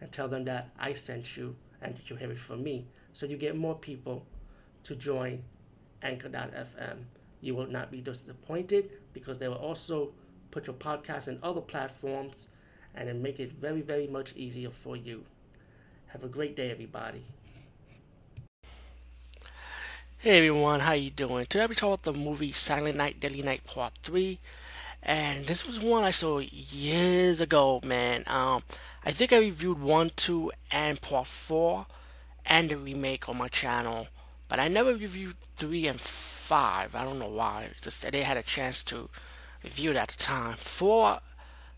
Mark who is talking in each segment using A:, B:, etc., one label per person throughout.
A: and tell them that I sent you and that you have it from me. So you get more people to join Anchor.fm. You will not be disappointed because they will also put your podcast in other platforms and then make it very, very much easier for you. Have a great day, everybody. Hey everyone, how you doing? Today we talk about the movie Silent Night, Deadly Night Part 3. And this was one I saw years ago, man. Um, I think I reviewed 1, 2, and Part 4 and the remake on my channel. But I never reviewed 3 and 5. I don't know why. Just they had a chance to review it at the time. 4,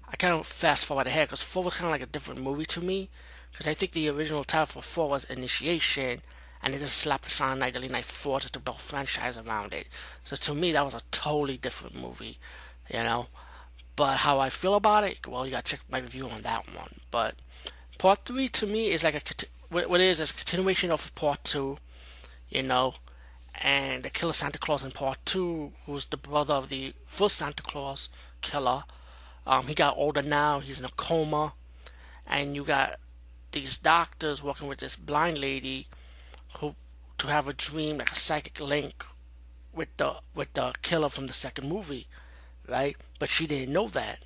A: I kind of fast forward ahead because 4 was kind of like a different movie to me. Because I think the original title for 4 was Initiation and they just slapped the Silent Night Deadly Night 4 just to build franchise around it. So to me, that was a totally different movie you know. But how I feel about it, well, you gotta check my review on that one. But part three to me is like a what it is is a continuation of part two, you know. And the killer Santa Claus in part two, who's the brother of the first Santa Claus killer, um, he got older now. He's in a coma, and you got these doctors working with this blind lady, who to have a dream like a psychic link with the with the killer from the second movie right? But she didn't know that.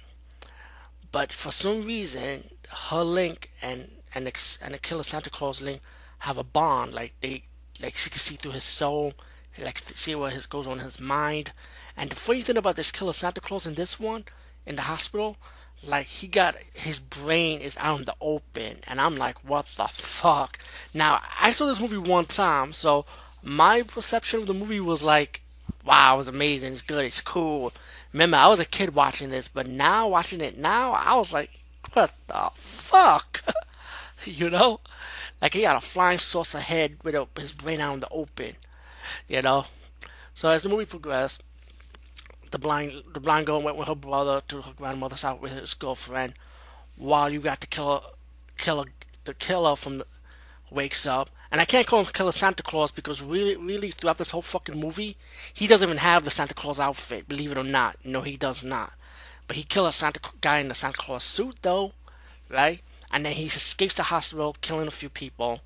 A: But for some reason, her link and and and the Killer Santa Claus link have a bond. Like they, like she can see through his soul, like see what his goes on in his mind. And the funny thing about this Killer Santa Claus in this one, in the hospital, like he got his brain is out in the open, and I'm like, what the fuck? Now I saw this movie one time, so my perception of the movie was like, wow, it was amazing, it's good, it's cool. Remember, I was a kid watching this, but now watching it now, I was like, what the fuck? you know? Like he got a flying saucer head with a, his brain out in the open. You know? So as the movie progressed, the blind the blind girl went with her brother to her grandmother's house with his girlfriend, while you got the killer killer the killer from the, wakes up and I can't call him Killer Santa Claus because really, really, throughout this whole fucking movie, he doesn't even have the Santa Claus outfit. Believe it or not, no, he does not. But he kills a Santa guy in the Santa Claus suit, though, right? And then he escapes the hospital, killing a few people.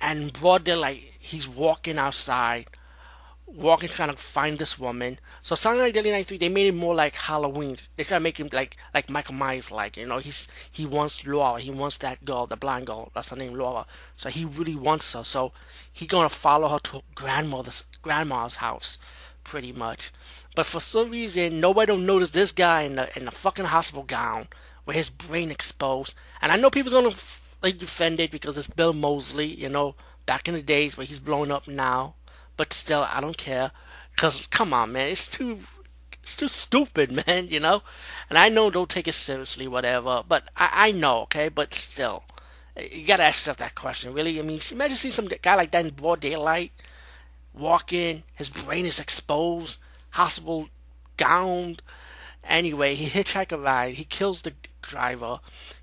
A: And broad daylight, he's walking outside walking trying to find this woman. So Silent Night Deadly Night 3, they made it more like Halloween. They try to make him like like Michael Myers like, you know, he's he wants Laura, he wants that girl, the blind girl, that's her name Laura. So he really wants her. So he gonna follow her to grandmother's grandma's house, pretty much. But for some reason nobody don't notice this guy in the in the fucking hospital gown with his brain exposed. And I know people's gonna like defend it because it's Bill Moseley, you know, back in the days where he's blown up now but still, I don't care. Cause come on, man, it's too, it's too stupid, man. You know, and I know don't take it seriously, whatever. But I, I know, okay. But still, you gotta ask yourself that question. Really, I mean, imagine seeing some guy like that in broad daylight, walking, his brain is exposed, hospital gowned. Anyway, he hitchhikes a ride. He kills the driver,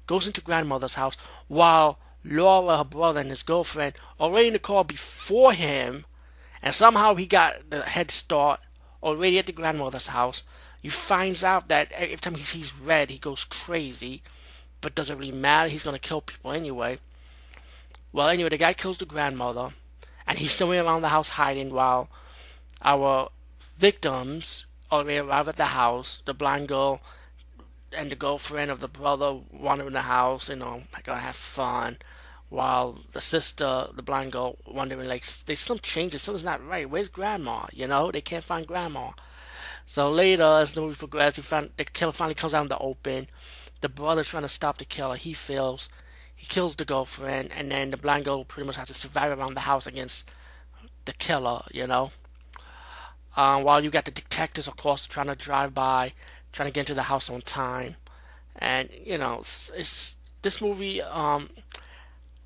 A: goes into grandmother's house while Laura, her brother, and his girlfriend are in the car before him and somehow he got the head start already at the grandmother's house. He finds out that every time he sees red, he goes crazy, but doesn't really matter. He's gonna kill people anyway. Well, anyway, the guy kills the grandmother, and he's still around the house hiding while our victims already arrive at the house. The blind girl and the girlfriend of the brother wander in the house, you know, gonna have fun while the sister, the blind girl, wondering like, there's some changes, something's not right. Where's grandma? You know, they can't find grandma. So later, as the movie progresses, find, the killer finally comes out in the open. The brother trying to stop the killer, he fails. He kills the girlfriend, and then the blind girl pretty much has to survive around the house against the killer. You know. Um, while you got the detectives, of course, trying to drive by, trying to get into the house on time, and you know, it's, it's this movie. Um,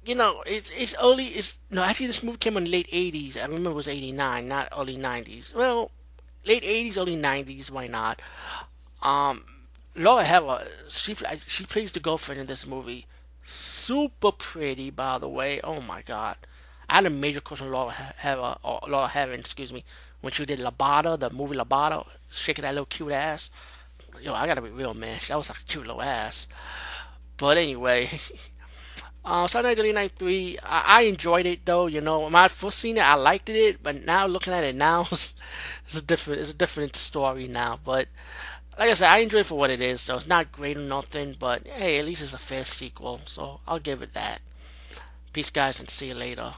A: you know, it's it's early. It's no, actually, this movie came in the late '80s. I remember it was '89, not early '90s. Well, late '80s, early '90s. Why not? Um, Laura Harris, she she plays the girlfriend in this movie. Super pretty, by the way. Oh my god, I had a major crush on Laura Harris, or Laura Harris, excuse me, when she did Lambada, the movie Lambada, shaking that little cute ass. Yo, I gotta be real, man. That was like a cute little ass. But anyway, uh, Saturday Night Deadly Night 3, I, I, enjoyed it though, you know. When I first seen it, I liked it, but now looking at it now, it's, it's a different, it's a different story now. But like I said, I enjoy it for what it is, though. It's not great or nothing, but hey, at least it's a fair sequel, so I'll give it that. Peace, guys, and see you later.